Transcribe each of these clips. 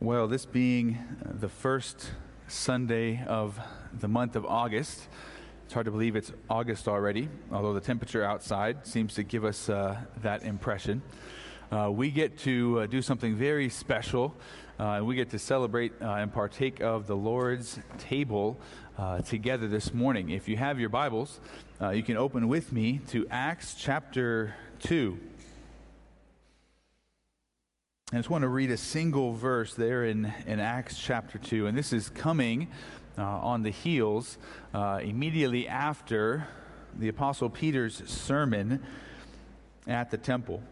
Well, this being the first Sunday of the month of August, it's hard to believe it's August already, although the temperature outside seems to give us uh, that impression. Uh, we get to uh, do something very special, uh, and we get to celebrate uh, and partake of the Lord's table uh, together this morning. If you have your Bibles, you can open with me to Acts chapter 2. I just want to read a single verse there in, in Acts chapter 2. And this is coming uh, on the heels uh, immediately after the Apostle Peter's sermon at the temple.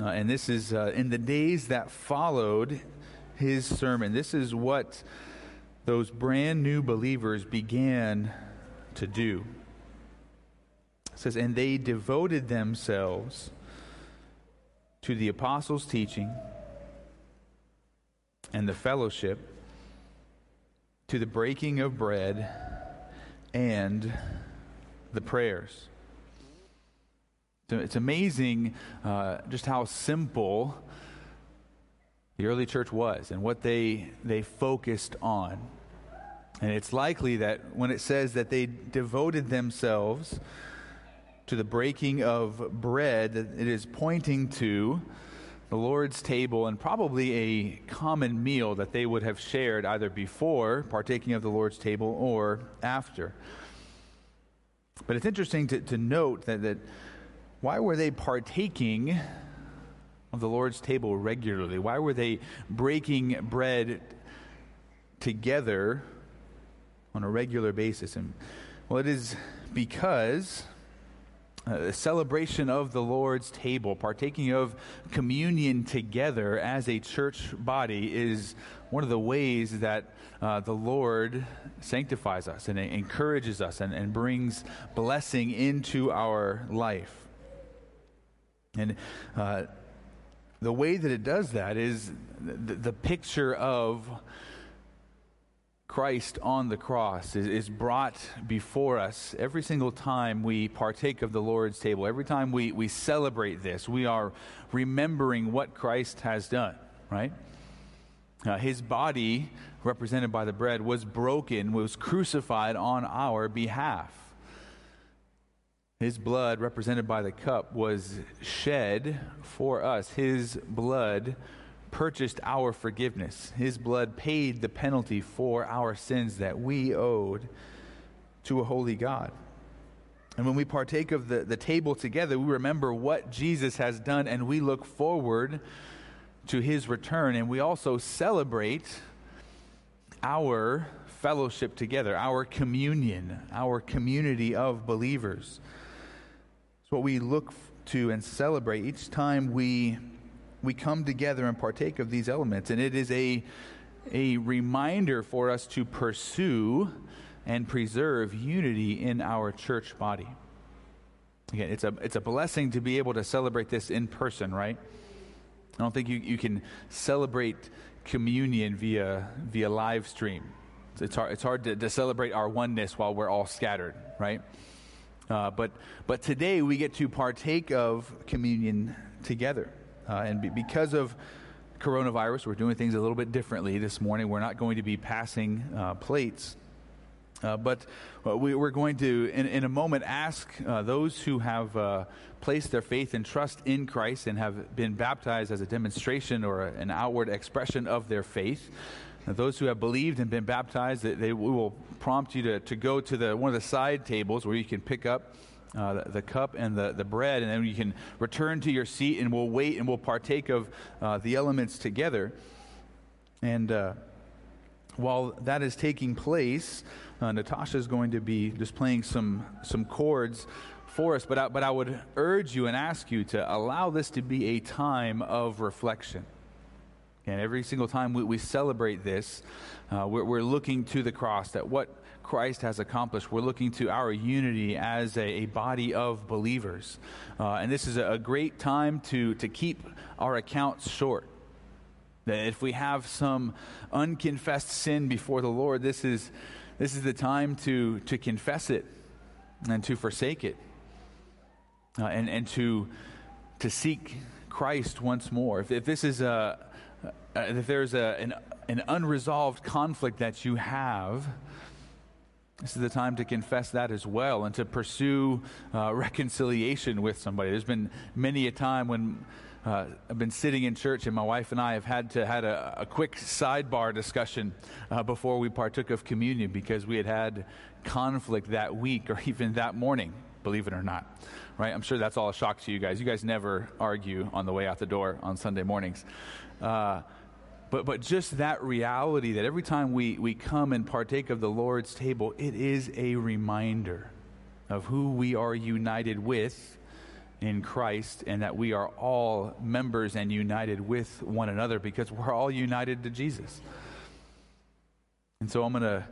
Uh, and this is uh, in the days that followed his sermon. This is what those brand new believers began to do. It says, And they devoted themselves to the apostles' teaching and the fellowship, to the breaking of bread and the prayers. It's amazing uh, just how simple the early church was and what they, they focused on. And it's likely that when it says that they devoted themselves to the breaking of bread, it is pointing to the Lord's table and probably a common meal that they would have shared either before partaking of the Lord's table or after. But it's interesting to, to note that, that why were they partaking of the Lord's table regularly? Why were they breaking bread together on a regular basis? And well, it is because a celebration of the Lord's table, partaking of communion together as a church body, is one of the ways that uh, the Lord sanctifies us and encourages us and, and brings blessing into our life. And uh, the way that it does that is the, the picture of Christ on the cross is, is, brought before us every single time we partake of the Lord's table. Every time we, we celebrate this, we are remembering what Christ has done, right? Uh, his body, represented by the bread, was broken, was crucified on our behalf. His blood, represented by the cup, was shed for us. His blood purchased our forgiveness. His blood paid the penalty for our sins that we owed to a holy God. And when we partake of the, the table together, we remember what Jesus has done and we look forward to his return. And we also celebrate our fellowship together, our communion, our community of believers. It's what we look to and celebrate each time we we come together and partake of these elements. And it is a, a reminder for us to pursue and preserve unity in our church body. Again, it's a, it's a blessing to be able to celebrate this in person, right? I don't think you, you can celebrate communion via, via live stream. It's hard, it's hard to, to celebrate our oneness while we're all scattered, right? Uh, but, but today we get to partake of communion together. Uh, and be, because of coronavirus, we're doing things a little bit differently this morning. We're not going to be passing uh, plates. Uh, but uh, we, are going to, in, in, a moment, ask uh, those who have uh, placed their faith and trust in Christ and have been baptized as a demonstration or a, an outward expression of their faith. those who have believed and been baptized, they, will prompt you to, to go to the, one of the side tables where you can pick up uh, the, the, cup and the, the bread, and then you can return to your seat and we'll wait and we'll partake of uh, the elements together. And uh, while that is taking place, uh, Natasha is going to be displaying some, some chords for us, but I, but I would urge you and ask you to allow this to be a time of reflection. And every single time we, we celebrate this, uh, we're, we're looking to the cross, that what Christ has accomplished. We're looking to our unity as a, a body of believers. Uh, and this is a, a great time to, to keep our accounts short. That if we have some unconfessed sin before the Lord, this is, this is the time to, to confess it and to forsake it uh, and, and to, to seek Christ once more. If, if this is a, if there's a, an, an unresolved conflict that you have, this is the time to confess that as well and to pursue uh, reconciliation with somebody. There's been many a time when uh, I've been sitting in church and my wife and I have had to had a, a quick sidebar discussion uh, before we partook of communion because we had had conflict that week or even that morning, believe it or not. Right? I'm sure that's all a shock to you guys. You guys never argue on the way out the door on Sunday mornings. Uh, but, but just that reality that every time we, we come and partake of the Lord's table, it is a reminder of who we are united with in Christ and that we are all members and united with one another because we're all united to Jesus. And so I'm going to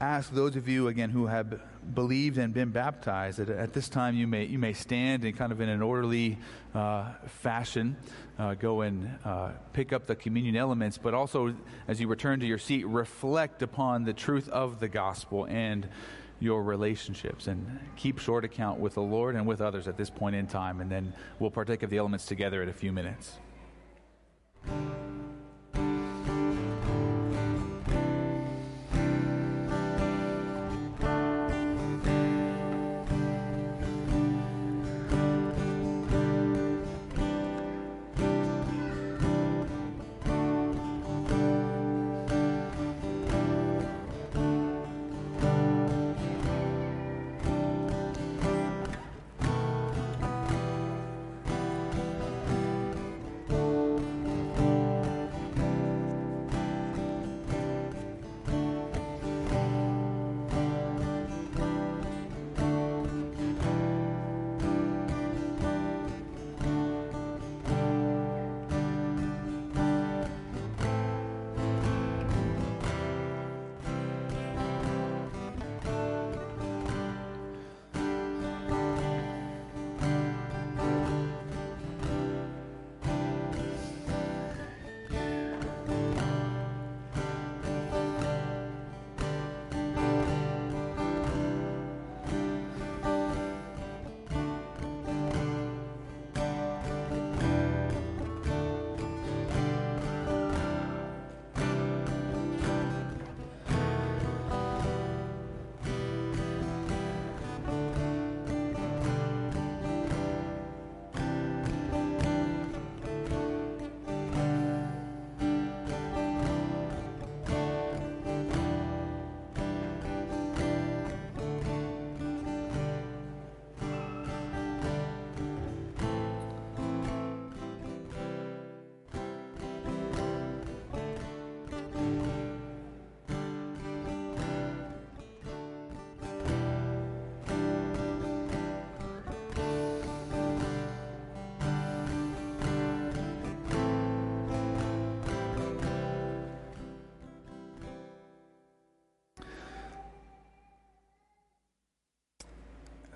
ask those of you again who have believed and been baptized that at this time you may you may stand and kind of in an orderly uh, fashion uh, go and uh, pick up the communion elements but also as you return to your seat reflect upon the truth of the gospel and your relationships and keep short account with the lord and with others at this point in time and then we'll partake of the elements together in a few minutes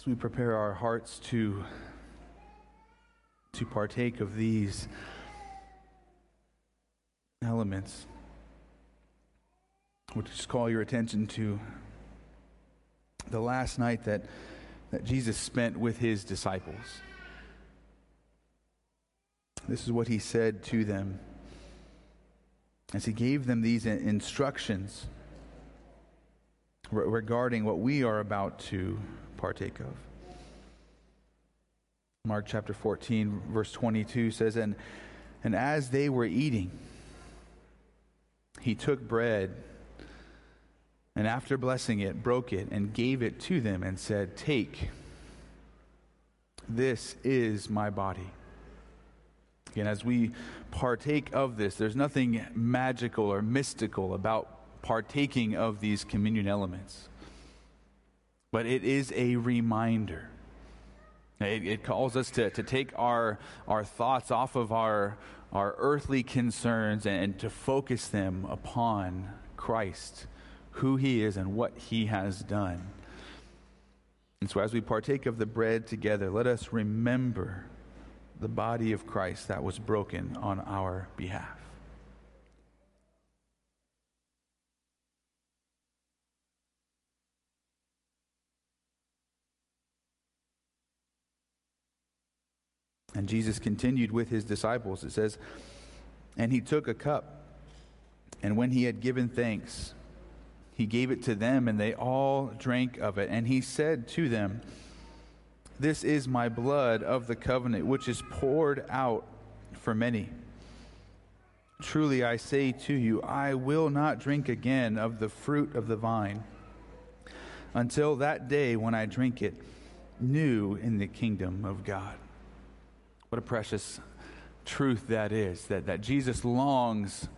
as we prepare our hearts to, to partake of these elements, I would just call your attention to the last night that, that Jesus spent with his disciples. This is what he said to them as he gave them these instructions regarding what we are about to partake of. Mark chapter 14, verse 22 says, And, and as they were eating, he took bread and after blessing it, broke it and gave it to them and said, Take, this is my body. Again, as we partake of this, there's nothing magical or mystical about partaking of these communion elements but it is a reminder. It, it, calls us to, to take our, our thoughts off of our, our earthly concerns and, and to focus them upon Christ, who he is and what he has done. And so, as we partake of the bread together, let us remember the body of Christ that was broken on our behalf. And Jesus continued with his disciples. It says, And he took a cup, and when he had given thanks, he gave it to them, and they all drank of it. And he said to them, This is my blood of the covenant, which is poured out for many. Truly I say to you, I will not drink again of the fruit of the vine until that day when I drink it new in the kingdom of God. What a precious truth that is, that, that Jesus longs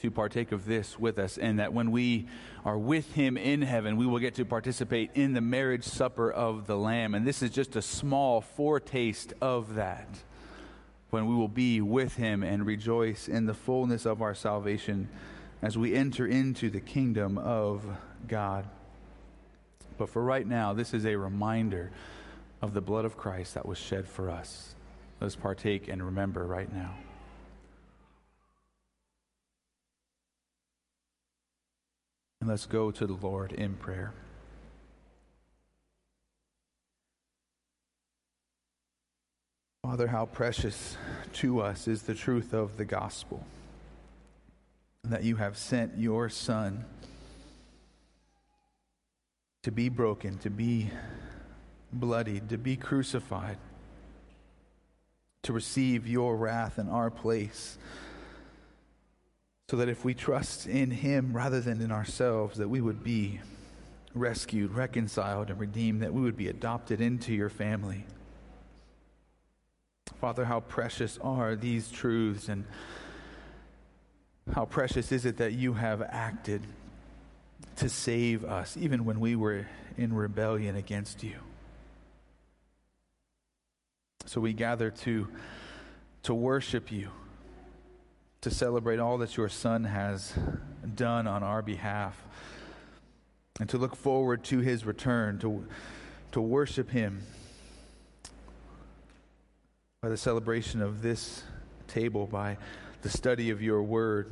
to partake of this with us, and that when we are with him in heaven, we will get to participate in the marriage supper of the Lamb. And this is just a small foretaste of that when we will be with him and rejoice in the fullness of our salvation as we enter into the kingdom of God. But for right now, this is a reminder of the blood of Christ that was shed for us. Let's partake and remember right now. And let's go to the Lord in prayer. Father, how precious to us is the truth of the gospel that you have sent your Son to be broken, to be bloodied, to be crucified, to receive your wrath in our place. So that if we trust in him rather than in ourselves, that we would be rescued, reconciled, and redeemed, that we would be adopted into your family. Father, how precious are these truths, and how precious is it that you have acted to save us, even when we were in rebellion against you. So we gather to, to worship you, to celebrate all that your Son has done on our behalf, and to look forward to his return, to, to worship him by the celebration of this table, by the study of your word,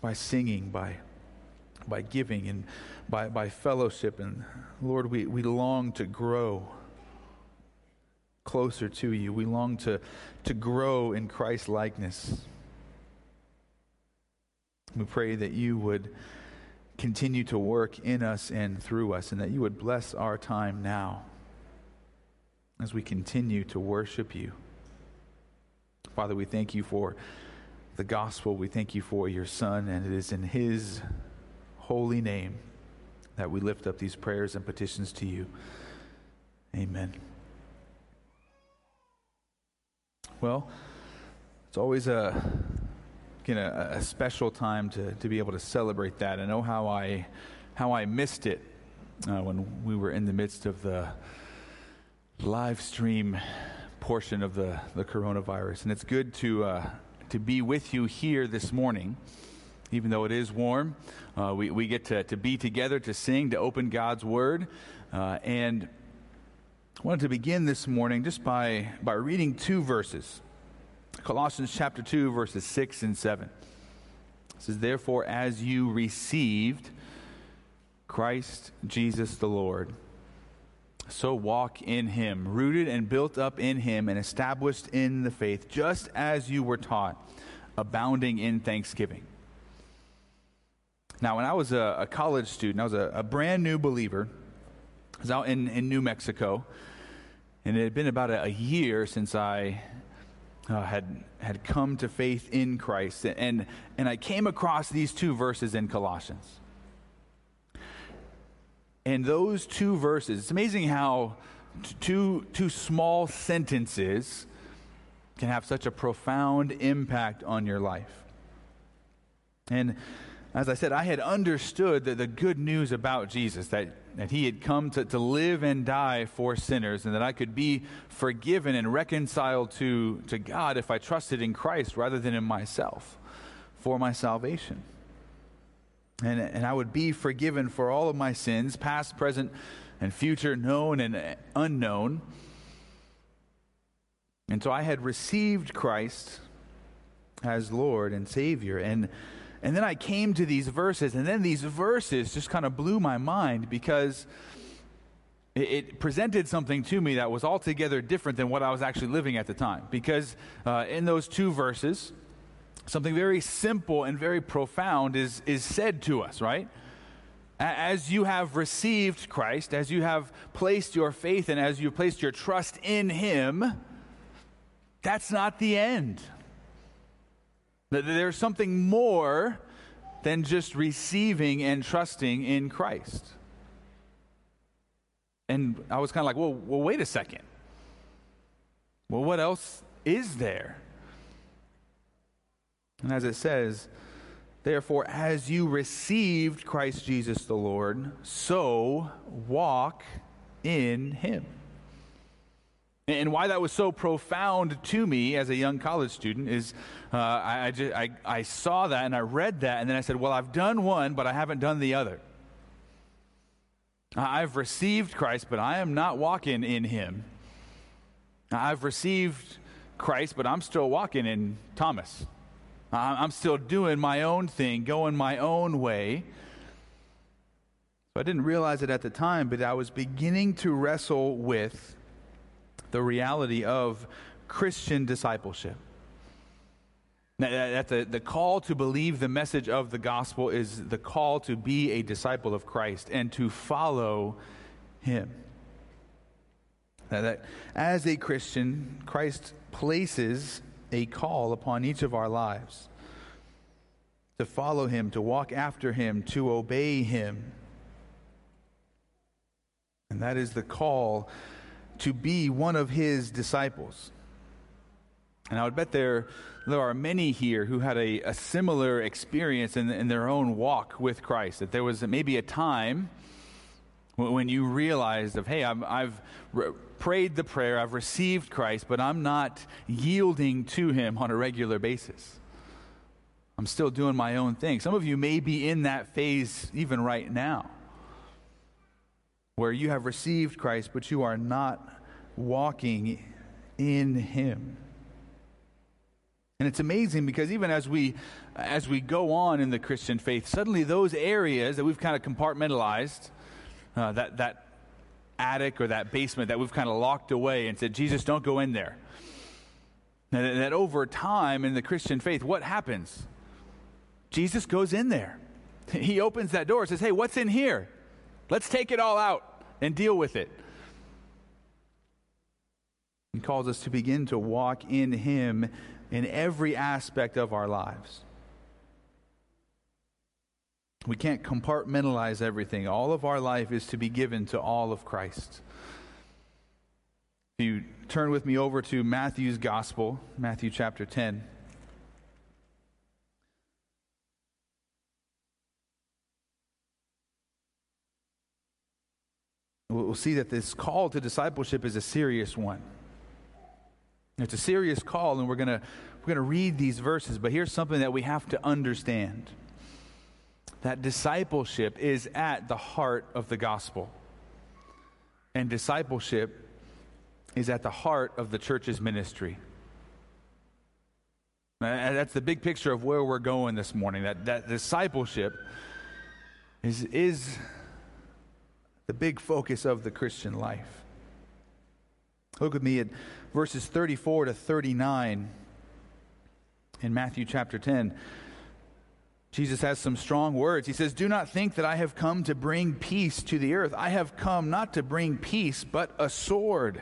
by singing, by by giving and by, by fellowship. And Lord, we, we long to grow closer to you. We long to, to grow in Christ likeness. We pray that you would continue to work in us and through us, and that you would bless our time now as we continue to worship you. Father, we thank you for the gospel. We thank you for your Son, and it is in his holy name that we lift up these prayers and petitions to you. Amen. Well, it's always a you know, a special time to, to be able to celebrate that. I know how I how I missed it uh, when we were in the midst of the live stream portion of the, the coronavirus, and it's good to uh, to be with you here this morning even though it is warm. Uh, we, we get to, to be together to sing, to open God's Word. Uh, and I wanted to begin this morning just by, by reading two verses Colossians chapter 2, verses 6 and 7. It says, Therefore, as you received Christ Jesus the Lord, so walk in him, rooted and built up in him, and established in the faith, just as you were taught, abounding in thanksgiving. Now, when I was a, a college student, I was a, a, brand new believer. I was out in, in New Mexico, and it had been about a, a year since I uh, had, had come to faith in Christ. And, and I came across these two verses in Colossians. And those two verses, it's amazing how two, two small sentences can have such a profound impact on your life. And as I said, I had understood the, the good news about Jesus, that, that he had come to, to live and die for sinners, and that I could be forgiven and reconciled to, to God if I trusted in Christ rather than in myself for my salvation. And, and I would be forgiven for all of my sins, past, present, and future, known and unknown. And so I had received Christ as Lord and Savior. And and then I came to these verses, and then these verses just kind of blew my mind because it, it, presented something to me that was altogether different than what I was actually living at the time. Because uh, in those two verses, something very simple and very profound is, is said to us, right? As you have received Christ, as you have placed your faith and as you placed your trust in Him, that's not the end. There's something more than just receiving and trusting in Christ. And I was kind of like, well, well, wait a second. Well, what else is there? And as it says, therefore, as you received Christ Jesus the Lord, so walk in him. And why that was so profound to me as a young college student is uh, I, I, just, I, I saw that and I read that, and then I said, Well, I've done one, but I haven't done the other. I've received Christ, but I am not walking in him. I've received Christ, but I'm still walking in Thomas. I'm still doing my own thing, going my own way. So I didn't realize it at the time, but I was beginning to wrestle with the reality of Christian discipleship. That the, the call to believe the message of the gospel is the call to be a disciple of Christ and to follow him. That, that as a Christian, Christ places a call upon each of our lives to follow him, to walk after him, to obey him. And that is the call to be one of his disciples. And I would bet there, there are many here who had a, a similar experience in, in their own walk with Christ. That there was maybe a time when you realized of, hey, I've, I've re- prayed the prayer, I've received Christ, but I'm not yielding to him on a regular basis. I'm still doing my own thing. Some of you may be in that phase even right now where you have received Christ, but you are not walking in Him. And it's amazing because even as we as we go on in the Christian faith, suddenly those areas that we've kind of compartmentalized, uh, that that attic or that basement that we've kind of locked away and said, Jesus, don't go in there. And that over time in the Christian faith, what happens? Jesus goes in there. He opens that door, says, Hey, what's in here? Let's take it all out and deal with it. He calls us to begin to walk in Him in every aspect of our lives. We can't compartmentalize everything. All of our life is to be given to all of Christ. If you turn with me over to Matthew's Gospel, Matthew chapter 10. We'll see that this call to discipleship is a serious one. It's a serious call, and we're going we're going to read these verses, but here's something that we have to understand. That discipleship is at the heart of the gospel. And discipleship is at the heart of the church's ministry. That's the big picture of where we're going this morning. That, that discipleship is, is the big focus of the Christian life. Look with me at verses 34 to 39 in Matthew chapter 10. Jesus has some strong words. He says, Do not think that I have come to bring peace to the earth. I have come not to bring peace, but a sword.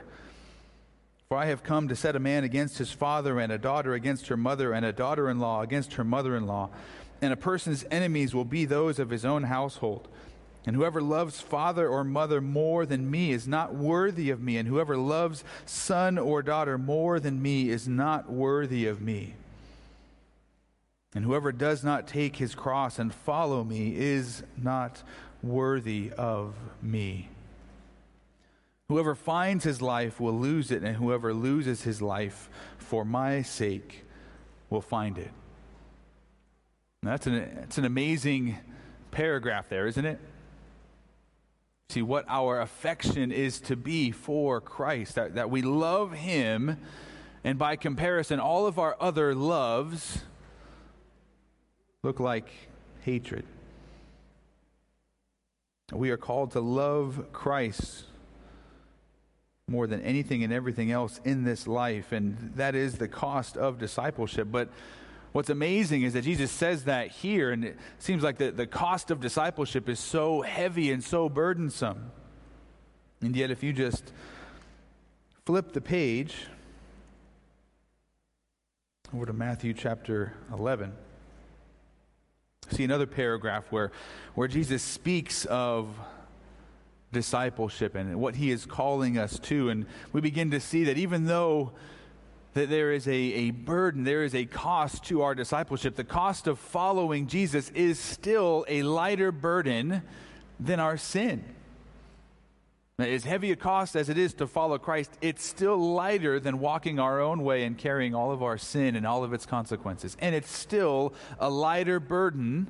For I have come to set a man against his father, and a daughter against her mother, and a daughter in law against her mother in law. And a person's enemies will be those of his own household. And whoever loves father or mother more than me is not worthy of me. And whoever loves son or daughter more than me is not worthy of me. And whoever does not take his cross and follow me is not worthy of me. Whoever finds his life will lose it, and whoever loses his life for my sake will find it. Now that's an, that's an amazing paragraph there, isn't it? See, what our affection is to be for Christ, that, that we love Him, and by comparison, all of our other loves look like hatred. We are called to love Christ more than anything and everything else in this life, and that is the cost of discipleship. But what's amazing is that Jesus says that here, and it seems like the, the cost of discipleship is so heavy and so burdensome. And yet, if you just flip the page over to Matthew chapter 11, see another paragraph where, where Jesus speaks of discipleship and what he is calling us to. And we begin to see that even though that there is a, a burden, there is a cost to our discipleship, the cost of following Jesus is still a lighter burden than our sin. As heavy a cost as it is to follow Christ, it's still lighter than walking our own way and carrying all of our sin and all of its consequences. And it's still a lighter burden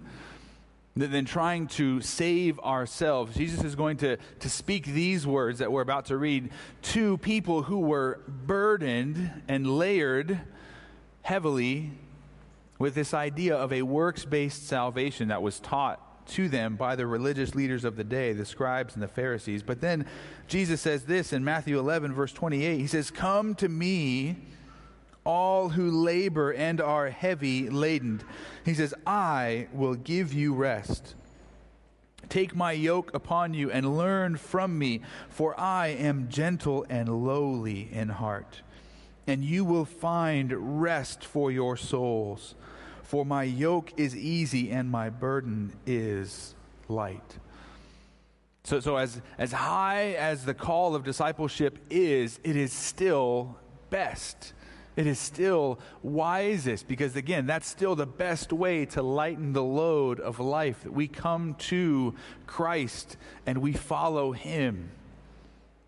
than trying to save ourselves. Jesus is going to, to speak these words that we're about to read to people who were burdened and layered heavily with this idea of a works based salvation that was taught to them by the religious leaders of the day, the scribes and the Pharisees. But then Jesus says this in Matthew 11, verse 28. He says, Come to me, all who labor and are heavy laden. He says, I will give you rest. Take my yoke upon you and learn from me, for I am gentle and lowly in heart. And you will find rest for your souls. For my yoke is easy and my burden is light. So, so as, as high as the call of discipleship is, it is still best. It is still wisest because, again, that's still the best way to lighten the load of life that we come to Christ and we follow Him.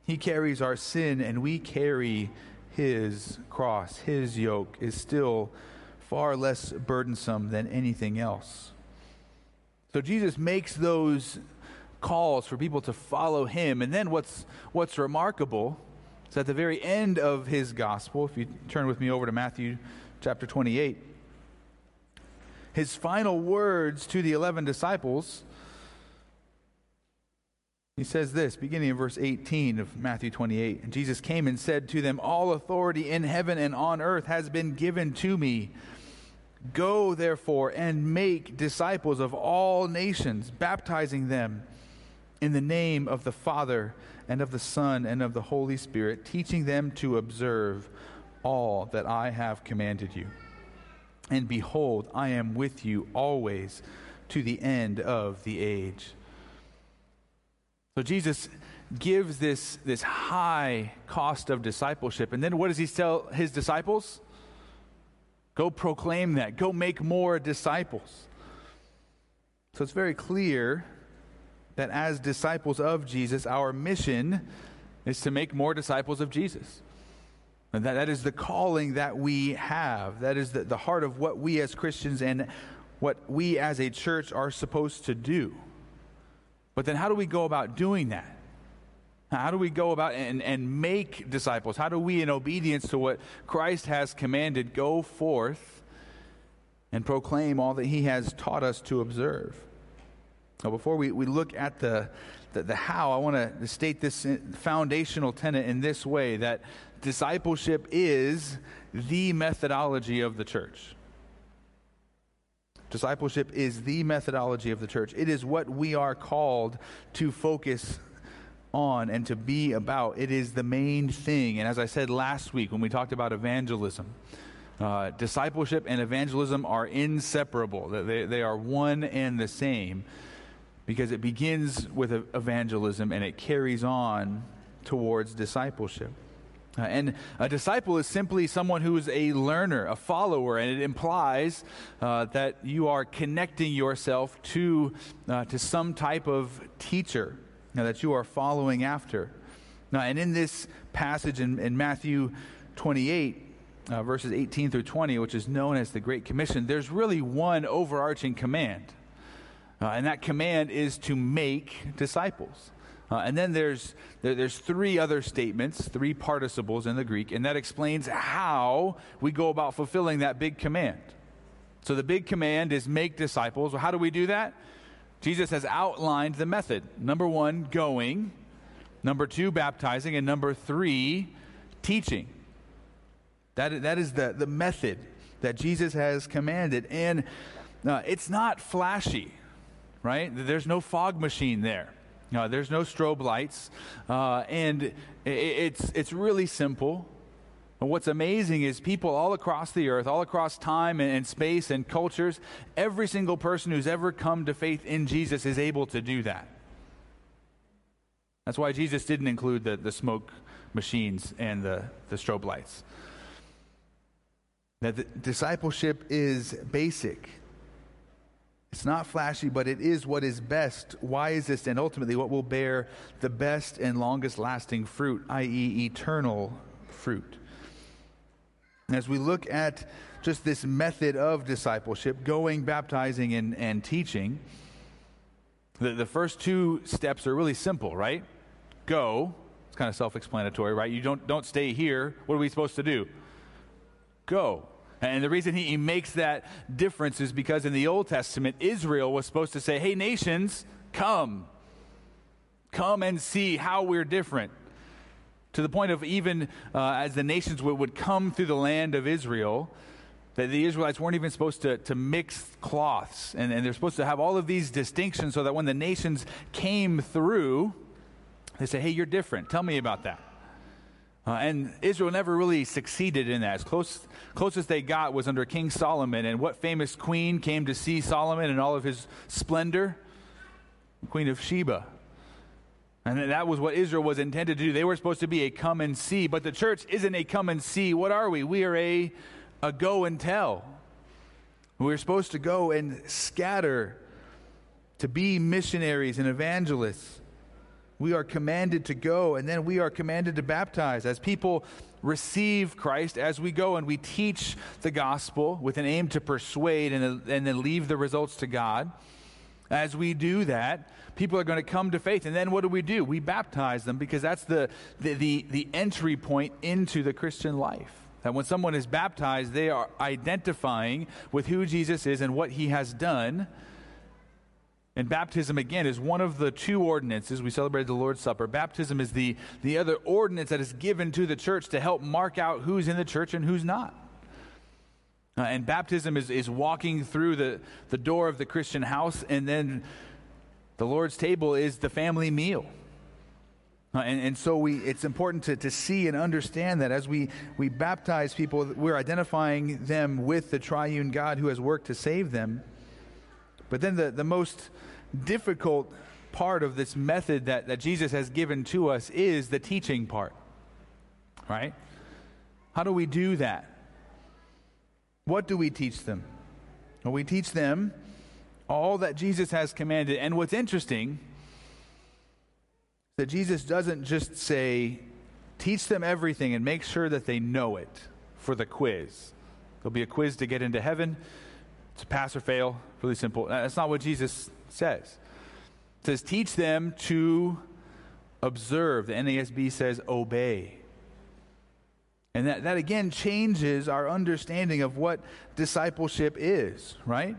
He carries our sin and we carry His cross. His yoke is still far less burdensome than anything else. So Jesus makes those calls for people to follow him. And then what's, what's remarkable is at the very end of his gospel, if you turn with me over to Matthew chapter 28, his final words to the 11 disciples, he says this, beginning in verse 18 of Matthew 28. And Jesus came and said to them, All authority in heaven and on earth has been given to me. Go, therefore, and make disciples of all nations, baptizing them in the name of the Father and of the Son and of the Holy Spirit, teaching them to observe all that I have commanded you. And behold, I am with you always to the end of the age. So Jesus gives this, this high cost of discipleship. And then what does he tell his disciples? Go proclaim that. Go make more disciples. So it's very clear that as disciples of Jesus, our mission is to make more disciples of Jesus. And that, that is the calling that we have. That is the, the heart of what we as Christians and what we as a church are supposed to do. But then, how do we go about doing that? How do we go about and, and make disciples? How do we, in obedience to what Christ has commanded, go forth and proclaim all that he has taught us to observe? Now, before we, we look at the, the, the how, I want to state this foundational tenet in this way that discipleship is the methodology of the church. Discipleship is the methodology of the church. It is what we are called to focus on and to be about. It is the main thing. And as I said last week when we talked about evangelism, uh, discipleship and evangelism are inseparable, they, they are one and the same because it begins with evangelism and it carries on towards discipleship. Uh, and a disciple is simply someone who is a learner, a follower, and it implies uh, that you are connecting yourself to, uh, to some type of teacher now, that you are following after. Now, and in this passage in, in Matthew 28, uh, verses 18 through 20, which is known as the Great Commission, there's really one overarching command. Uh, and that command is to make disciples. Uh, and then there's, there, there's three other statements, three participles in the Greek, and that explains how we go about fulfilling that big command. So the big command is make disciples. Well, how do we do that? Jesus has outlined the method. Number one, going. Number two, baptizing. And number three, teaching. That, that is the, the method. that Jesus has commanded. And uh, it's not flashy, right? There's no fog machine there. Uh, there's no strobe lights. Uh, and it, it's, it's really simple. And what's amazing is people all across the earth, all across time and, and, space and cultures, every single person who's ever come to faith in Jesus is able to do that. That's why Jesus didn't include the, the smoke machines and the, the strobe lights. That the discipleship is basic. It's not flashy, but it is what is best, wisest, and ultimately what will bear the best and longest lasting fruit, i.e., eternal fruit. As we look at just this method of discipleship, going, baptizing, and, and teaching, the, the first two steps are really simple, right? Go. It's kind of self explanatory, right? You don't, don't stay here. What are we supposed to do? Go. And the reason he, he makes that difference is because in the Old Testament, Israel was supposed to say, Hey, nations, come. Come and see how we're different. To the point of even uh, as the nations would, would come through the land of Israel, that the Israelites weren't even supposed to, to mix cloths. And, and they're supposed to have all of these distinctions so that when the nations came through, they say, Hey, you're different. Tell me about that. Uh, and Israel never really succeeded in that. As close, closest they got was under King Solomon. And what famous queen came to see Solomon in all of his splendor? Queen of Sheba. And that was what Israel was intended to do. They were supposed to be a come and see. But the church isn't a come and see. What are we? We are a, a go and tell. We're supposed to go and scatter, to be missionaries and evangelists. We are commanded to go, and then we are commanded to baptize. As people receive Christ, as we go and we teach the gospel with an aim to persuade and, and then leave the results to God, as we do that, people are going to come to faith. And then what do we do? We baptize them because that's the, the, the, the entry point into the Christian life. That when someone is baptized, they are identifying with who Jesus is and what he has done and baptism, again, is one of the two ordinances. We celebrated the Lord's Supper. Baptism is the, the other ordinance that is given to the church to help mark out who's in the church and who's not. Uh, and baptism is, is walking through the, the door of the Christian house, and then the Lord's table is the family meal. Uh, and, and so we, it's important to, to see and understand that as we, we baptize people, we're identifying them with the triune God who has worked to save them. But then the, the most difficult part of this method that, that Jesus has given to us is the teaching part. Right? How do we do that? What do we teach them? Well, we teach them all that Jesus has commanded. And what's interesting is that Jesus doesn't just say, teach them everything and make sure that they know it for the quiz. There'll be a quiz to get into heaven. It's pass or fail, really simple. That's not what Jesus says. It says, teach them to observe. The NASB says, obey. And that, that again changes our understanding of what discipleship is, right?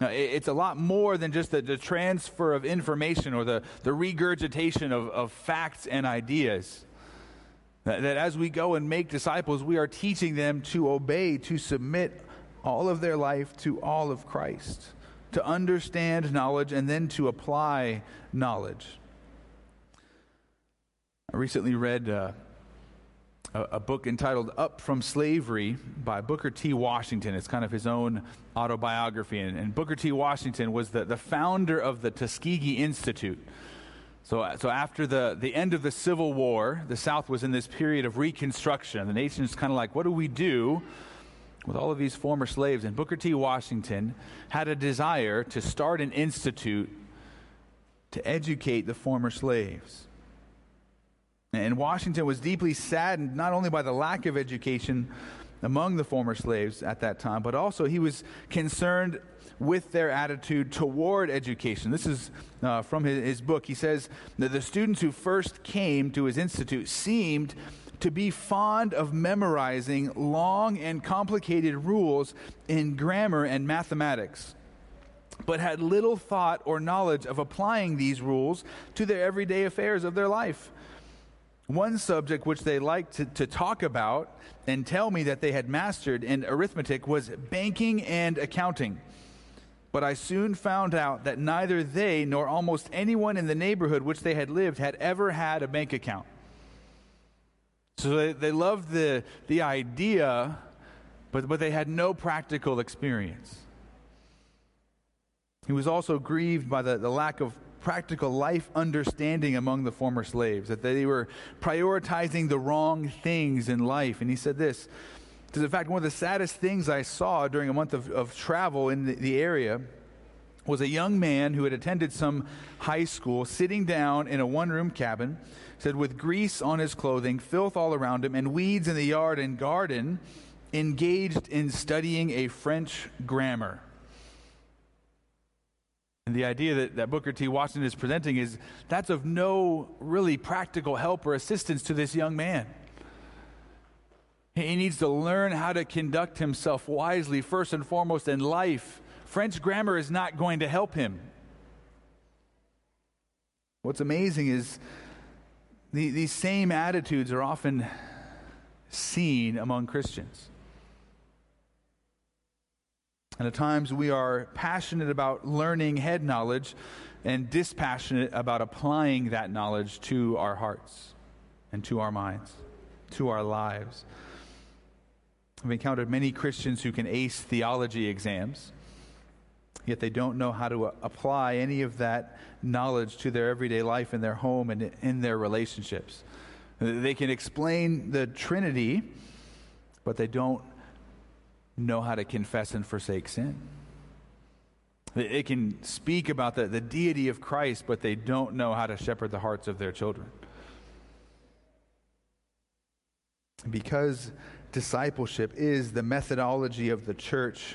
It's a lot more than just the, the transfer of information or the, the regurgitation of, of facts and ideas. That, that as we go and make disciples, we are teaching them to obey, to submit all of their life to all of Christ, to understand knowledge and then to apply knowledge. I recently read uh, a, a, book entitled Up from Slavery by Booker T. Washington. It's kind of his own autobiography. And, and Booker T. Washington was the, the founder of the Tuskegee Institute. So, so after the, the end of the Civil War, the South was in this period of reconstruction. The nation is kind of like, what do we do with all of these former slaves. And Booker T. Washington had a desire to start an institute to educate the former slaves. And Washington was deeply saddened not only by the lack of education among the former slaves at that time, but also he was concerned with their attitude toward education. This is uh, from his, his book. He says that the students who first came to his institute seemed to be fond of memorizing long and complicated rules in grammar and mathematics, but had little thought or knowledge of applying these rules to their everyday affairs of their life. One subject which they liked to, to talk about and tell me that they had mastered in arithmetic was banking and accounting. But I soon found out that neither they nor almost anyone in the neighborhood which they had lived had ever had a bank account. So they, they loved the, the idea, but, but they had no practical experience. He was also grieved by the, the lack of practical life understanding among the former slaves, that they were prioritizing the wrong things in life. And he said this because, in fact, one of the saddest things I saw during a month of, of travel in the, the area was a young man who had attended some high school sitting down in a one room cabin, said, with grease on his clothing, filth all around him, and weeds in the yard and garden, engaged in studying a French grammar. And the idea that, that Booker T. Washington is presenting is that's of no really practical help or assistance to this young man. He needs to learn how to conduct himself wisely, first and foremost, in life. French grammar is not going to help him. What's amazing is the, these same attitudes are often seen among Christians. And at times we are passionate about learning head knowledge and dispassionate about applying that knowledge to our hearts and to our minds, to our lives. I've encountered many Christians who can ace theology exams, yet they don't know how to uh, apply any of that knowledge to their everyday life in their home and in their relationships. They can explain the Trinity, but they don't know how to confess and forsake sin. They can speak about the, the deity of Christ, but they don't know how to shepherd the hearts of their children. Because discipleship is the methodology of the church,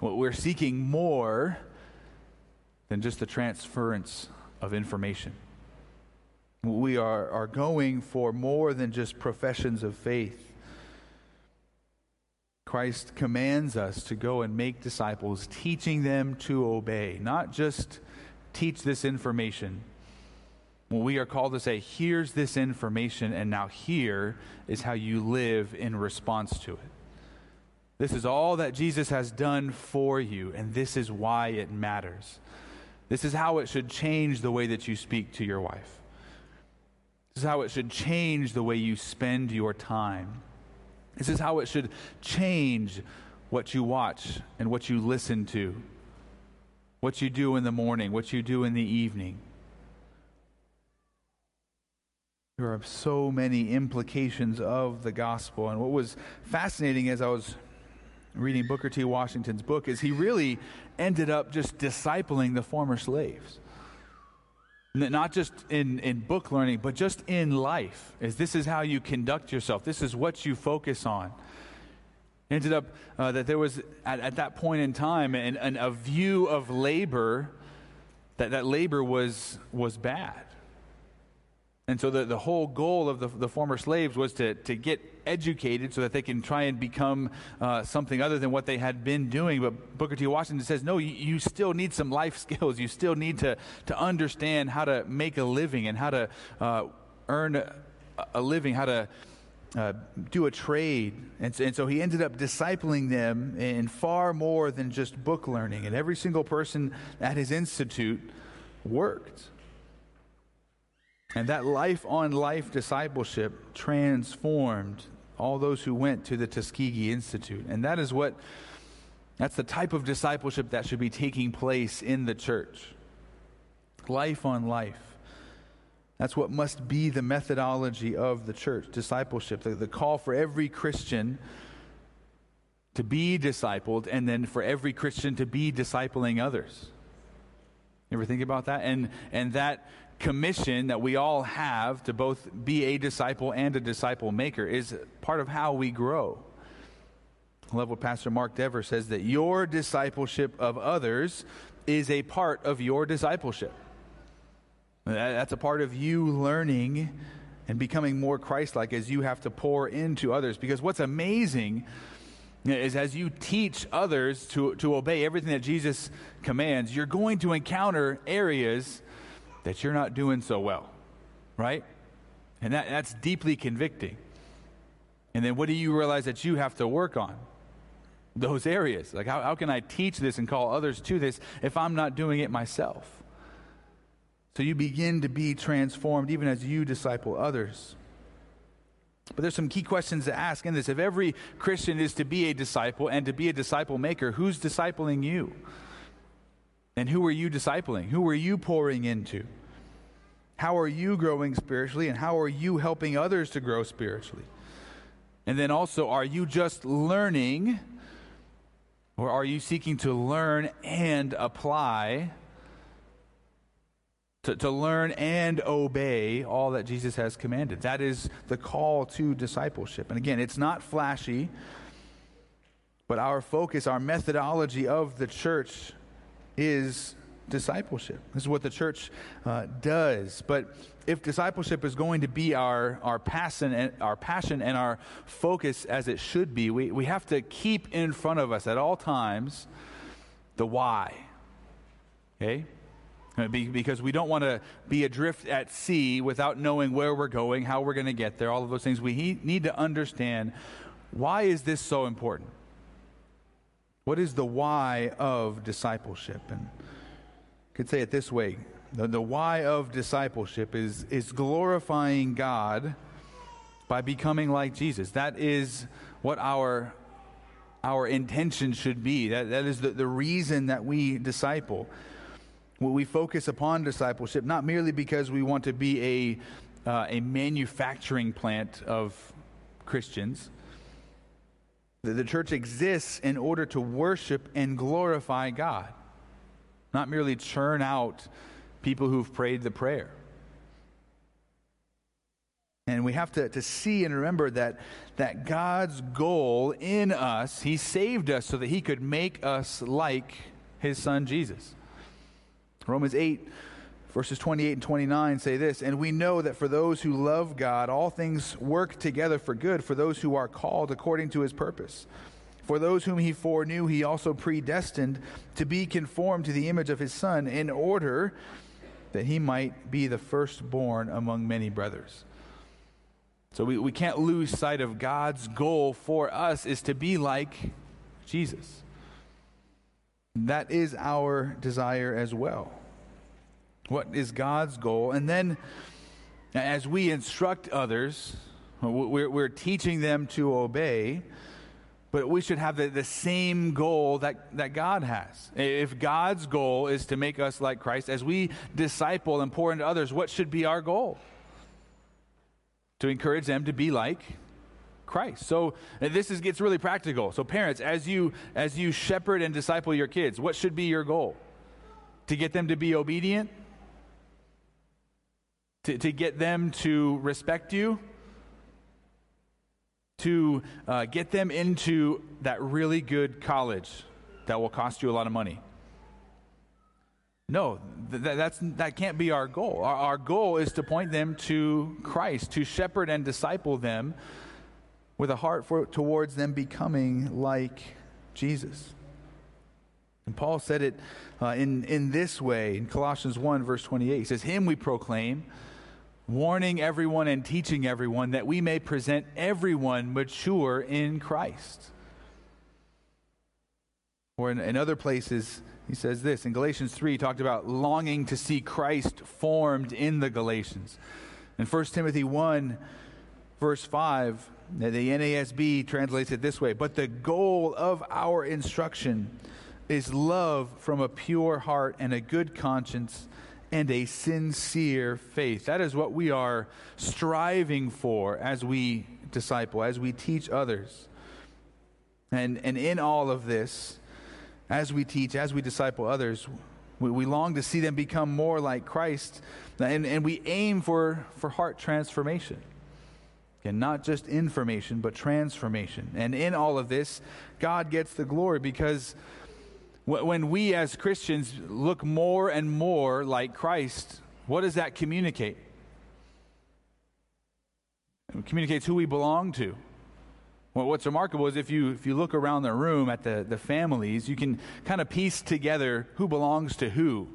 what we're seeking more than just the transference of information. We are, are going for more than just professions of faith. Christ commands us to go and make disciples, teaching them to obey, not just teach this information. We are called to say, here's this information, and now here is how you live in response to it. This is all that Jesus has done for you, and this is why it matters. This is how it should change the way that you speak to your wife. This is how it should change the way you spend your time. This is how it should change what you watch and what you listen to, what you do in the morning, what you do in the evening. There are so many implications of the gospel. And what was fascinating as I was reading Booker T. Washington's book is he really ended up just discipling the former slaves not just in, in book learning, but just in life, is this is how you conduct yourself. This is what you focus on. Ended up uh, that there was, at, at, that point in time, an, an, a view of labor, that, that labor was, was bad. And so the, the whole goal of the, the former slaves was to, to get educated so that they can try and become uh, something other than what they had been doing. But Booker T. Washington says, no, you, you, still need some life skills. You still need to, to understand how to make a living and how to uh, earn a, a, living, how to uh, do a trade. And, and so he ended up discipling them in far more than just book learning. And every single person at his institute worked. And that life on life discipleship transformed all those who went to the Tuskegee Institute. And that is what, that's the type of discipleship that should be taking place in the church. Life on life. That's what must be the methodology of the church discipleship, the, the call for every Christian to be discipled, and then for every Christian to be discipling others. You ever think about that? And, and that commission that we all have to both be a disciple and a disciple maker is part of how we grow. I love what Pastor Mark Dever says that your discipleship of others is a part of your discipleship. That's a part of you learning and becoming more Christ like as you have to pour into others. Because what's amazing is as you teach others to, to obey everything that Jesus commands, you're going to encounter areas that you're not doing so well, right? And that, that's deeply convicting. And then what do you realize that you have to work on? Those areas. Like, how, how can I teach this and call others to this if I'm not doing it myself? So you begin to be transformed even as you disciple others. But there's some key questions to ask in this. If every Christian is to be a disciple and to be a disciple maker, who's discipling you? And who are you discipling? Who are you pouring into? How are you growing spiritually and how are you helping others to grow spiritually? And then also, are you just learning or are you seeking to learn and apply? To, to learn and obey all that Jesus has commanded. That is the call to discipleship. And again, it's not flashy, but our focus, our methodology of the church is discipleship. This is what the church uh, does. But if discipleship is going to be our, our, passion and, our passion and our focus as it should be, we, we have to keep in front of us at all times the why. Okay? Uh, because we don't want to be adrift at sea without knowing where we're going, how we're going to get there, all of those things. We need to understand why is this so important? What is the why of discipleship? And I could say it this way the, the why of discipleship is, is glorifying God by becoming like Jesus. That is what our, our intention should be. That, that is the, the reason that we disciple. We focus upon discipleship not merely because we want to be a, uh, a manufacturing plant of Christians. The, church exists in order to worship and glorify God not merely churn out people who've prayed the prayer. And we have to, to see and remember that, that God's goal in us, He saved us so that He could make us like His Son Jesus. Romans 8, verses 28 and 29 say this And we know that for those who love God, all things work together for good for those who are called according to His purpose. For those whom he foreknew, he also predestined to be conformed to the image of his Son, in order that he might be the firstborn among many brothers. So we, we can't lose sight of God's goal for us is to be like Jesus. That is our desire as well. What is God's goal? And then as we instruct others, we're, we're teaching them to obey but we should have the, the same goal that, that God has. If God's goal is to make us like Christ, as we disciple and pour into others, what should be our goal? To encourage them to be like Christ. So this is gets really practical. So parents, as you as you shepherd and disciple your kids, what should be your goal? To get them to be obedient? To, to get them to respect you? to uh, get them into that really good college that will cost you a lot of money. No, th- that's, that can't be our goal. Our, our goal is to point them to Christ, to shepherd and disciple them with a heart for, towards them becoming like Jesus. And Paul said it uh, in, in this way in Colossians 1, verse 28. He says, Him we proclaim warning everyone and teaching everyone that we may present everyone mature in Christ. Or in, in, other places, he says this. In Galatians 3, he talked about longing to see Christ formed in the Galatians. In 1 Timothy 1, verse 5, the NASB translates it this way But the goal of our instruction is love from a pure heart and a good conscience and a sincere faith. That is what we are striving for as we disciple, as we teach others. And, and in all of this, as we teach, as we disciple others, we, we long to see them become more like Christ, and, and we aim for, for heart transformation. And not just information, but transformation. And in all of this, God gets the glory because when we as Christians look more and more like Christ, what does that communicate? It communicates who we belong to. Well, what's remarkable is if you, if you look around the room at the, the families, you can kind of piece together who belongs to who.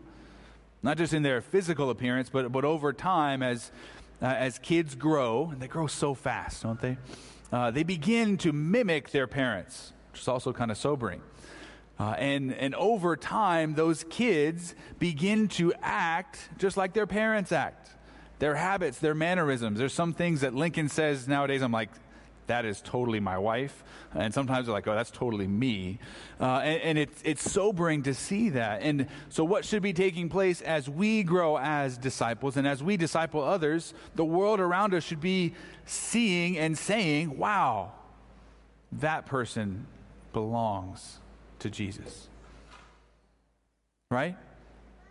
Not just in their physical appearance, but, but over time as, uh, as kids grow, and they grow so fast, don't they? Uh, they begin to mimic their parents, which is also kind of sobering. Uh, and, and over time, those kids begin to act just like their parents act. Their habits, their mannerisms. There's some things that Lincoln says nowadays, I'm like, that is totally my wife. And sometimes they're like, oh, that's totally me. Uh, and, and it's, it's sobering to see that. And so, what should be taking place as we grow as disciples and as we disciple others, the world around us should be seeing and saying, wow, that person belongs to Jesus. Right?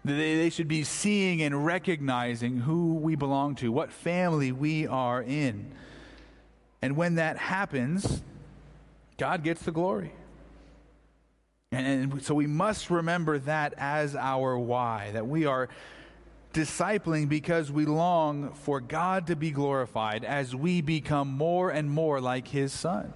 They, should be seeing and recognizing who we belong to, what family we are in. And when that happens, God gets the glory. And so we must remember that as our why, that we are discipling because we long for God to be glorified as we become more and more like His Son.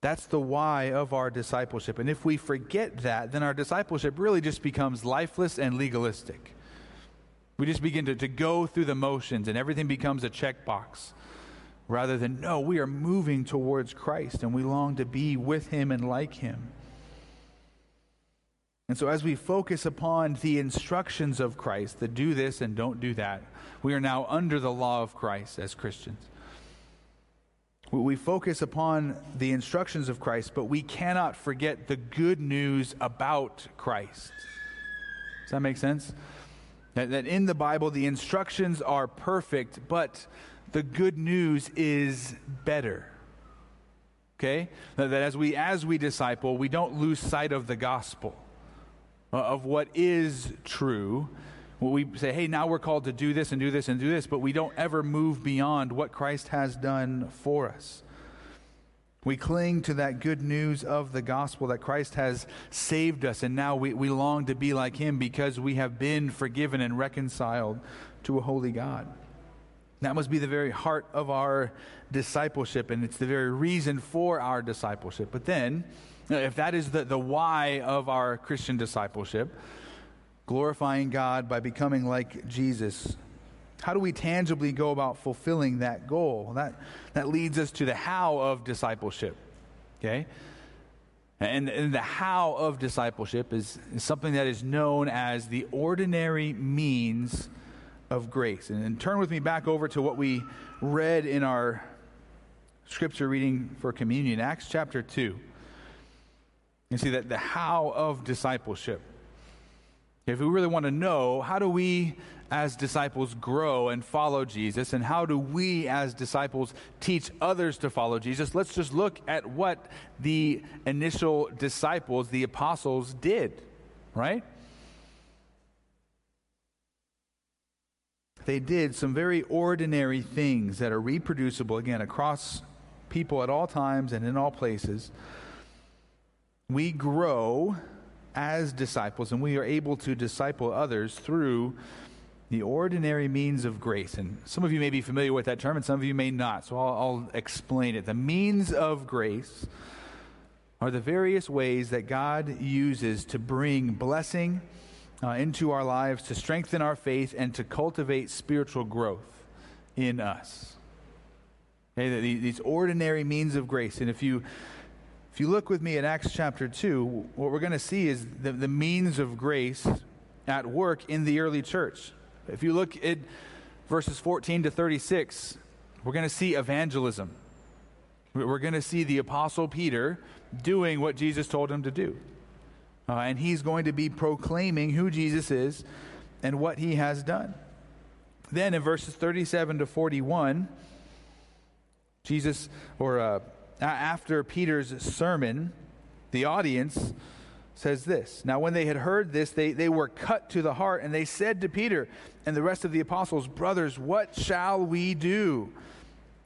That's the why of our discipleship. And if we forget that, then our discipleship really just becomes lifeless and legalistic. We just begin to, to go through the motions and everything becomes a checkbox rather than, no, we are moving towards Christ and we long to be with Him and like Him. And so, as we focus upon the instructions of Christ, the do this and don't do that, we are now under the law of Christ as Christians. We focus upon the instructions of Christ, but we cannot forget the good news about Christ. Does that make sense? That, that in the Bible, the instructions are perfect, but the good news is better. Okay? That as we as we disciple, we don't lose sight of the gospel, uh, of what is true. Well, we say, hey, now we're called to do this and do this and do this, but we don't ever move beyond what Christ has done for us. We cling to that good news of the gospel that Christ has saved us, and now we, we long to be like him because we have been forgiven and reconciled to a holy God. That must be the very heart of our discipleship, and it's the very reason for our discipleship. But then, if that is the, the why of our Christian discipleship, glorifying God by becoming like Jesus, how do we tangibly go about fulfilling that goal? That, that leads us to the how of discipleship. Okay? And, and the how of discipleship is, is something that is known as the ordinary means of grace. And, and turn with me back over to what we read in our scripture reading for communion, Acts chapter 2. You see that the how of discipleship. If we really want to know, how do we as disciples grow and follow Jesus? And how do we as disciples teach others to follow Jesus? Let's just look at what the initial disciples, the apostles, did, right? they did some very ordinary things that are reproducible, again, across people at all times and in all places. We grow as disciples and we are able to disciple others through the ordinary means of grace. And some of you may be familiar with that term and some of you may not, so I'll, I'll explain it. The means of grace are the various ways that God uses to bring blessing uh, into our lives to strengthen our faith and to cultivate spiritual growth in us. Okay, these ordinary means of grace. And if you if you look with me at Acts chapter 2, what we're going to see is the, the means of grace at work in the early church. If you look at verses 14 to 36, we're going to see evangelism. We're going to see the Apostle Peter doing what Jesus told him to do. Uh, and he's going to be proclaiming who Jesus is and what he has done. Then in verses 37 to 41, Jesus, or uh, after Peter's sermon, the audience says this Now, when they had heard this, they, they were cut to the heart, and they said to Peter and the rest of the apostles, Brothers, what shall we do?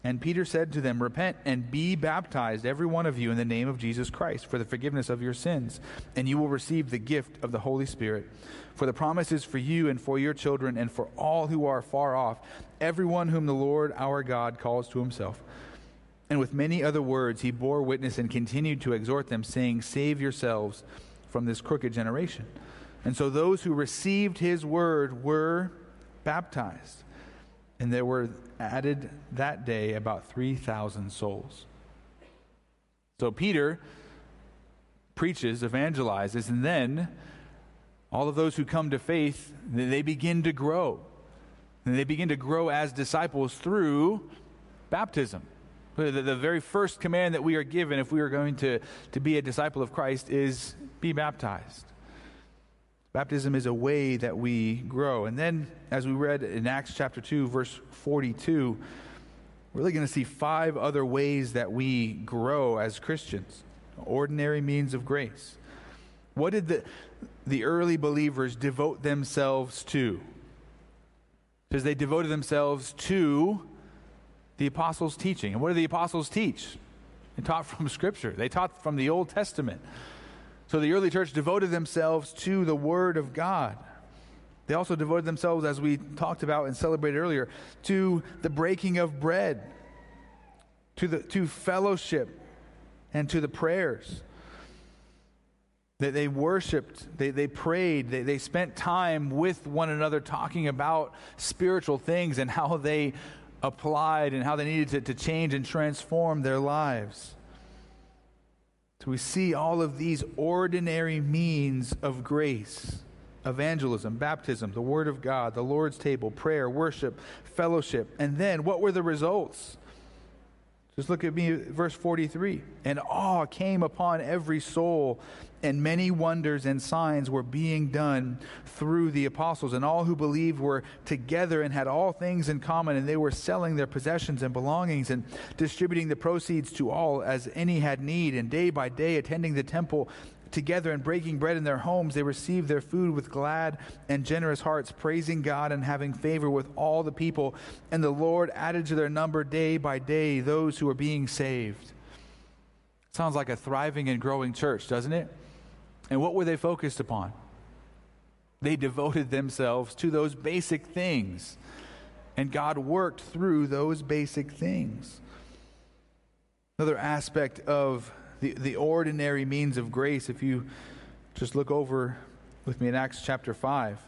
And Peter said to them, Repent and be baptized, every one of you, in the name of Jesus Christ, for the forgiveness of your sins, and you will receive the gift of the Holy Spirit. For the promise is for you and for your children and for all who are far off, everyone whom the Lord our God calls to himself. And with many other words he bore witness and continued to exhort them, saying, Save yourselves from this crooked generation. And so those who received his word were baptized. and there were added that day about 3,000 souls. So Peter preaches, evangelizes, and then all of those who come to faith, they begin to grow. And they begin to grow as disciples through baptism. The, the, very first command that we are given if we are going to, to be a disciple of Christ is be baptized. Baptism is a way that we grow. And then, as we read in Acts chapter 2, verse 42, we're really going to see five other ways that we grow as Christians ordinary means of grace. What did the, the early believers devote themselves to? Because they devoted themselves to the apostles' teaching. And what do the apostles teach? They taught from Scripture, they taught from the Old Testament. So the early church devoted themselves to the Word of God. They also devoted themselves, as we talked about and celebrated earlier, to the breaking of bread, to, the, to fellowship, and to the prayers. They, they worshiped, they, they prayed, they, they spent time with one another talking about spiritual things and how they applied and how they needed to, to change and transform their lives. So we see all of these ordinary means of grace evangelism, baptism, the Word of God, the Lord's table, prayer, worship, fellowship. And then what were the results? Just look at me, verse 43. And awe came upon every soul, and many wonders and signs were being done through the apostles. And all who believed were together and had all things in common, and they were selling their possessions and belongings and distributing the proceeds to all as any had need. And day by day, attending the temple together and breaking bread in their homes, they received their food with glad and generous hearts, praising God and having favor with all the people. And the Lord added to their number day by day those who were being saved. Sounds like a thriving and growing church, doesn't it? And what were they focused upon? They devoted themselves to those basic things. And God worked through those basic things. Another aspect of the, the ordinary means of grace, if you just look over with me in Acts chapter 5,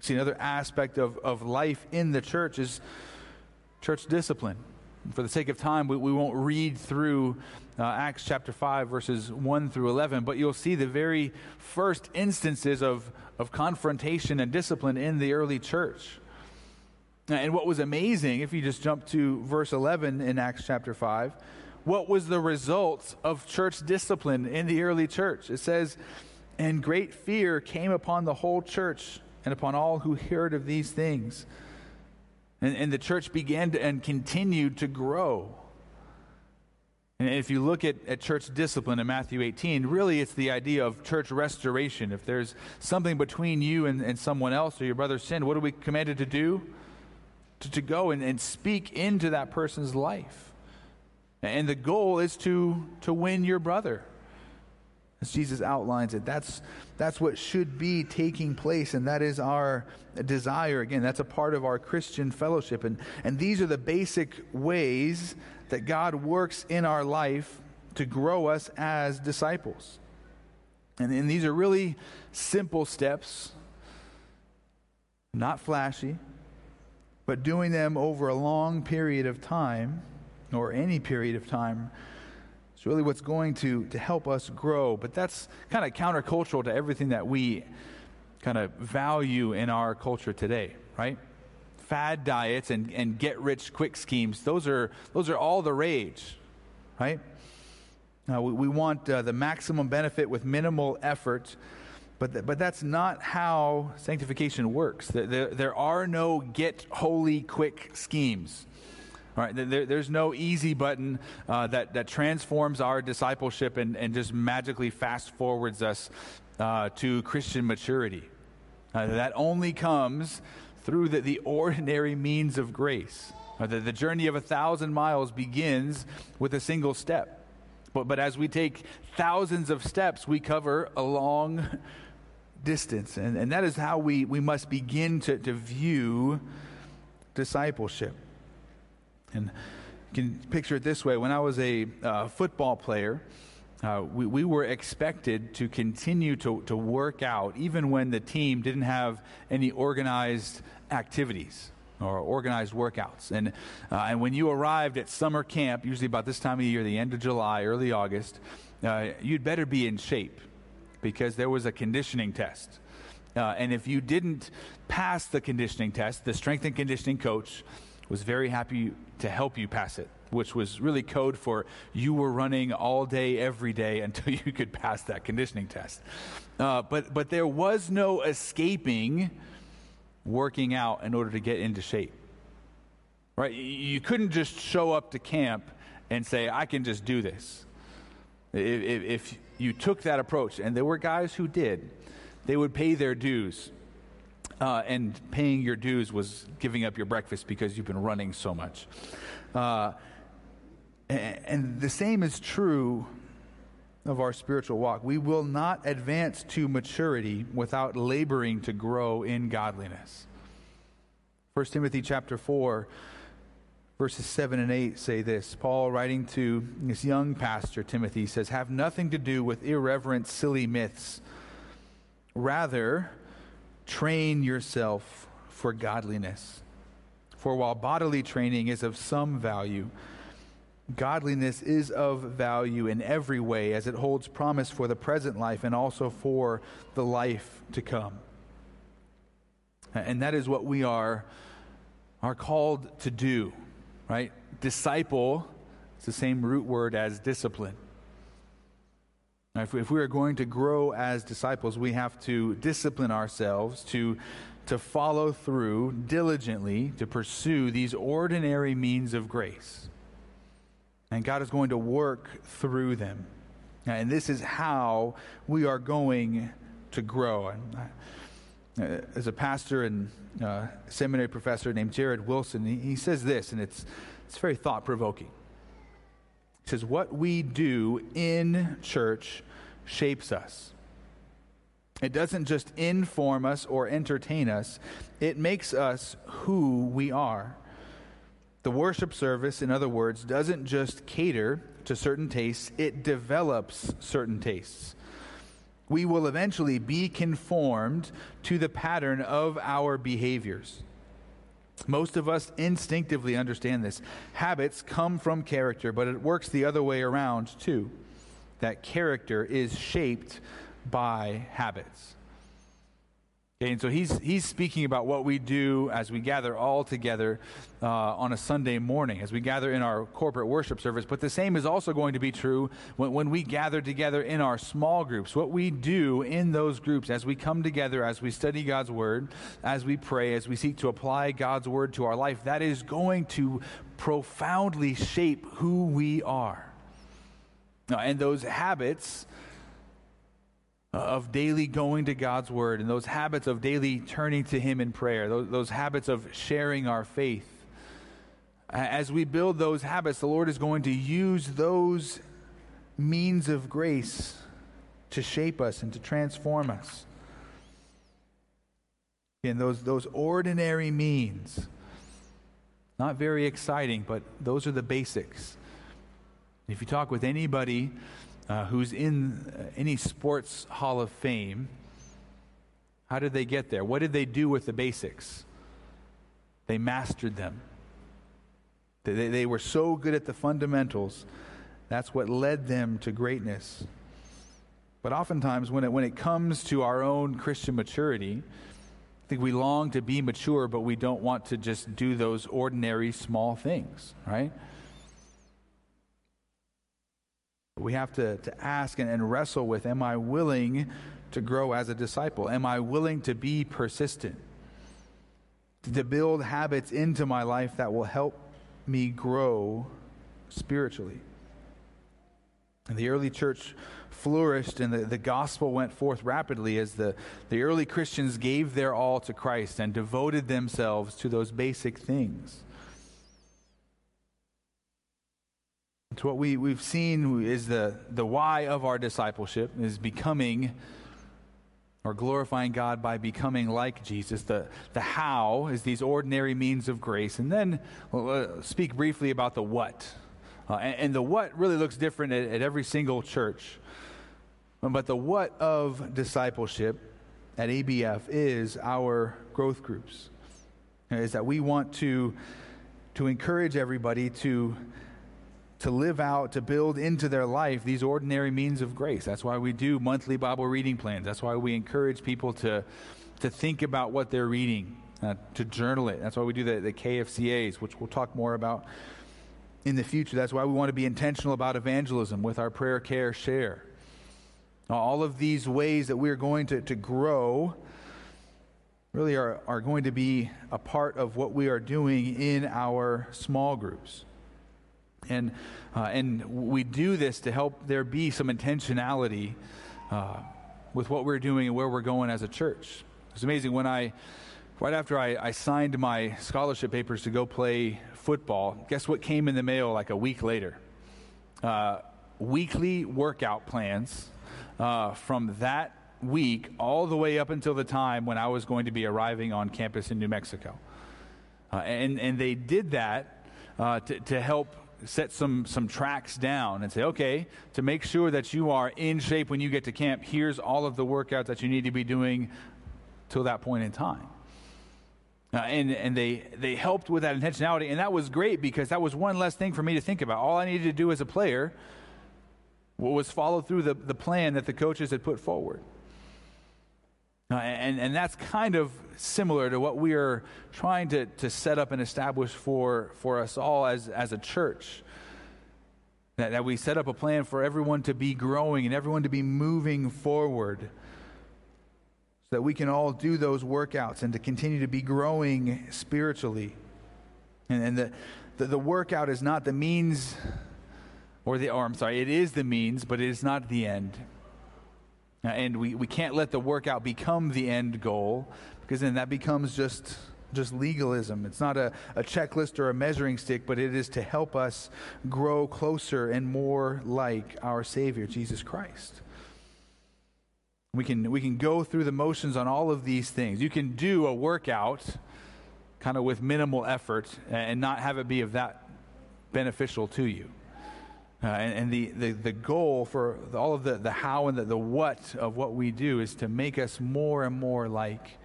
see another aspect of, of life in the church is church discipline. For the sake of time, we, we won't read through uh, Acts chapter 5, verses 1 through 11, but you'll see the very first instances of, of confrontation and discipline in the early church. And what was amazing, if you just jump to verse 11 in Acts chapter 5, what was the result of church discipline in the early church. It says, And great fear came upon the whole church and upon all who heard of these things. And, and the church began to, and continued to grow. And if you look at, at church discipline in Matthew 18, really it's the idea of church restoration. If there's something between you and, and someone else or your brother sinned, what are we commanded to do? To, to go and, and speak into that person's life. And the goal is to, to win your brother. As Jesus outlines it, that's, that's what should be taking place, and that is our desire. Again, that's a part of our Christian fellowship. And, and these are the basic ways that God works in our life to grow us as disciples. And, and these are really simple steps, not flashy, but doing them over a long period of time or any period of time. It's really what's going to, to help us grow. But that's kind of countercultural to everything that we kind of value in our culture today, right? Fad diets and, and get rich quick schemes, those are, those are all the rage, right? Uh, we, we, want uh, the maximum benefit with minimal effort, but, th- but that's not how sanctification works. There, there, there are no get holy quick schemes. All right, there, there's no easy button uh, that, that transforms our discipleship and, and just magically fast forwards us uh, to Christian maturity. Uh, that only comes through the, the ordinary means of grace. Uh, the, the journey of a thousand miles begins with a single step. But, but as we take thousands of steps, we cover a long distance. And, and that is how we, we must begin to, to view discipleship. And you can picture it this way when I was a uh, football player, uh, we, we were expected to continue to, to work out even when the team didn't have any organized activities. or organized workouts. And, uh, and when you arrived at summer camp, usually about this time of year, the end of July, early August, uh, you'd better be in shape because there was a conditioning test. Uh, and if you didn't pass the conditioning test, the strength and conditioning coach was very happy to help you pass it, which was really code for you were running all day, every day until you could pass that conditioning test. Uh, but, but there was no escaping working out in order to get into shape. Right? You couldn't just show up to camp and say, I can just do this. If, if you took that approach, and there were guys who did, they would pay their dues. Uh, and paying your dues was giving up your breakfast because you've been running so much. Uh, and, the same is true of our spiritual walk. We will not advance to maturity without laboring to grow in godliness. 1 Timothy chapter 4 verses 7 and 8 say this. Paul writing to this young pastor Timothy says, "Have nothing to do with irreverent silly myths. Rather, train yourself for godliness. For while bodily training is of some value, Godliness is of value in every way as it holds promise for the present life and also for the life to come. And that is what we are, are called to do, right? Disciple, it's the same root word as discipline. Now, if, we, if we are going to grow as disciples, we have to discipline ourselves to, to follow through diligently to pursue these ordinary means of grace and God is going to work through them. And this is how we are going to grow. Uh, as a pastor and uh, seminary professor named Jared Wilson, he, he says this, and it's, it's very thought provoking. He says, What we do in church shapes us. It doesn't just inform us or entertain us, it makes us who we are. The worship service, in other words, doesn't just cater to certain tastes, it develops certain tastes. We will eventually be conformed to the pattern of our behaviors. Most of us instinctively understand this. Habits come from character, but it works the other way around too. That character is shaped by habits. Okay, and so he's, he's speaking about what we do as we gather all together uh, on a Sunday morning, as we gather in our corporate worship service. But the same is also going to be true when, when we gather together in our small groups. What we do in those groups as we come together, as we study God's Word, as we pray, as we seek to apply God's Word to our life, that is going to profoundly shape who we are. Now, and those habits of daily going to God's Word and those habits of daily turning to Him in prayer, those, those habits of sharing our faith. As we build those habits, the Lord is going to use those means of grace to shape us and to transform us. And those, those ordinary means, not very exciting, but those are the basics. If you talk with anybody uh, who's in uh, any sports hall of fame, how did they get there? What did they do with the basics? They mastered them. They, they were so good at the fundamentals. That's what led them to greatness. But oftentimes, when it, when it comes to our own Christian maturity, I think we long to be mature, but we don't want to just do those ordinary small things, right? We have to, to ask and, and wrestle with Am I willing to grow as a disciple? Am I willing to be persistent? To build habits into my life that will help me grow spiritually. And the early church flourished and the, the gospel went forth rapidly as the, the early Christians gave their all to Christ and devoted themselves to those basic things. What we, we've seen is the, the why of our discipleship is becoming or glorifying God by becoming like Jesus. The, the how is these ordinary means of grace. And then we'll uh, speak briefly about the what. Uh, and, and, the what really looks different at, at every single church. But the what of discipleship at ABF is our growth groups. is that we want to, to encourage everybody to, to live out, to build into their life these ordinary means of grace. That's why we do monthly Bible reading plans. That's why we encourage people to, to think about what they're reading, uh, to journal it. That's why we do the, the KFCAs, which we'll talk more about in the future. That's why we want to be intentional about evangelism with our prayer, care, share. All of these ways that we're going to, to grow really are, are going to be a part of what we are doing in our small groups. And, uh, and we do this to help there be some intentionality uh, with what we're doing and where we're going as a church. It's amazing when I, right after I, I signed my scholarship papers to go play football, guess what came in the mail like a week later? Uh, weekly workout plans uh, from that week all the way up until the time when I was going to be arriving on campus in New Mexico. Uh, and, and they did that uh, to, to help set some, some tracks down and say, okay, to make sure that you are in shape when you get to camp, here's all of the workouts that you need to be doing till that point in time. Uh, and and they, they helped with that intentionality, and that was great because that was one less thing for me to think about. All I needed to do as a player was follow through the, the plan that the coaches had put forward. And, and that's kind of similar to what we are trying to, to set up and establish for, for us all as, as a church. That, that we set up a plan for everyone to be growing and everyone to be moving forward so that we can all do those workouts and to continue to be growing spiritually. And, and the, the, the workout is not the means, or the, or I'm sorry, it is the means, but it is not the end. And we, we can't let the workout become the end goal because then that becomes just just legalism. It's not a, a checklist or a measuring stick, but it is to help us grow closer and more like our Savior, Jesus Christ. We can, we can go through the motions on all of these things. You can do a workout kind of with minimal effort and not have it be of that beneficial to you. Uh, and, and the, the, the, goal for all of the, the how and the, the what of what we do is to make us more and more like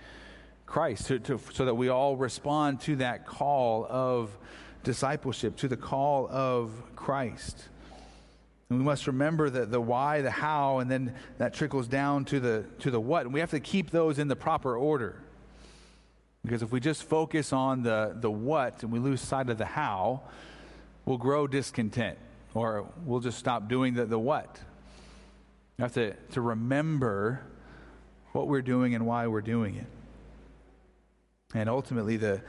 Christ, to, to, so that we all respond to that call of discipleship, to the call of Christ. And we must remember the, the why, the how, and then that trickles down to the, to the what. And we have to keep those in the proper order. Because if we just focus on the, the what and we lose sight of the how, we'll grow discontent or we'll just stop doing the, the what. We have to, to remember what we're doing and why we're doing it. And ultimately, the,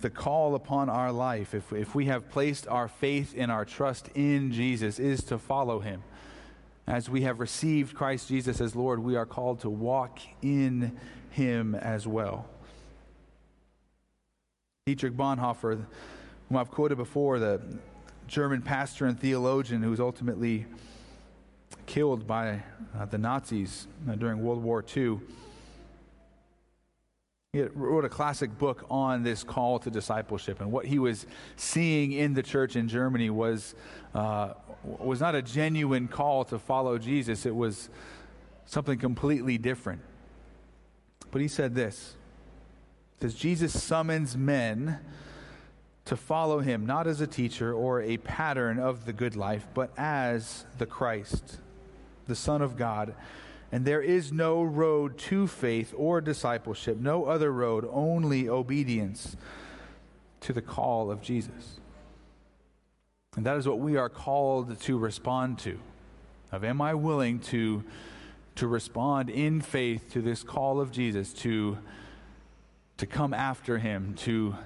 the call upon our life, if, if we have placed our faith and our trust in Jesus, is to follow him. As we have received Christ Jesus as Lord, we are called to walk in him as well. Dietrich Bonhoeffer, whom I've quoted before, the German pastor and theologian who was ultimately killed by uh, the Nazis uh, during World War II. He wrote a classic book on this call to discipleship, and what he was seeing in the church in Germany was uh, was not a genuine call to follow Jesus. It was something completely different. But he said this: "Says Jesus summons men to follow him, not as a teacher or a pattern of the good life, but as the Christ, the Son of God. And there is no road to faith or discipleship, no other road, only obedience to the call of Jesus. And that is what we are called to respond to. Of am I willing to, to respond in faith to this call of Jesus, to, to come after him, to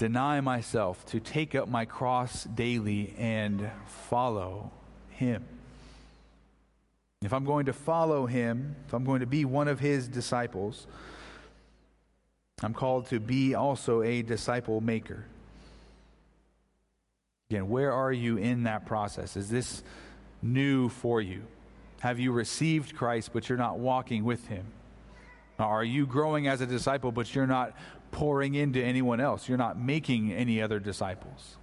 deny myself, to take up my cross daily and follow him. If I'm going to follow him, if I'm going to be one of his disciples, I'm called to be also a disciple maker. Again, where are you in that process? Is this new for you? Have you received Christ, but you're not walking with him? Are you growing as a disciple, but you're not pouring into anyone else. You're not making any other disciples.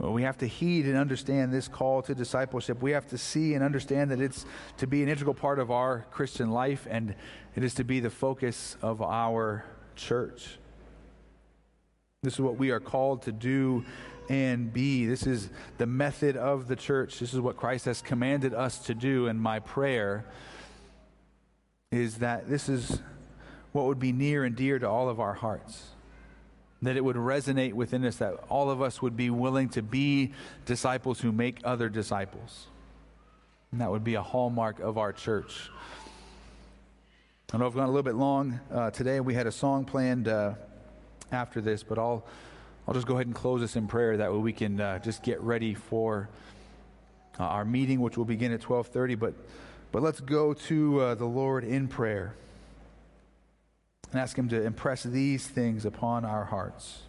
Well, we have to heed and understand this call to discipleship. We have to see and understand that it's to be an integral part of our Christian life and it is to be the focus of our church. This is what we are called to do and be. This is the method of the church. This is what Christ has commanded us to do. And my prayer is that this is what would be near and dear to all of our hearts. That it would resonate within us, that all of us would be willing to be disciples who make other disciples. And that would be a hallmark of our church. I know I've gone a little bit long uh, today. We had a song planned uh, after this, but I'll I'll just go ahead and close this in prayer. That way we can uh, just get ready for uh, our meeting, which will begin at 12:30. But but let's go to uh, the Lord in prayer and ask Him to impress these things upon our hearts.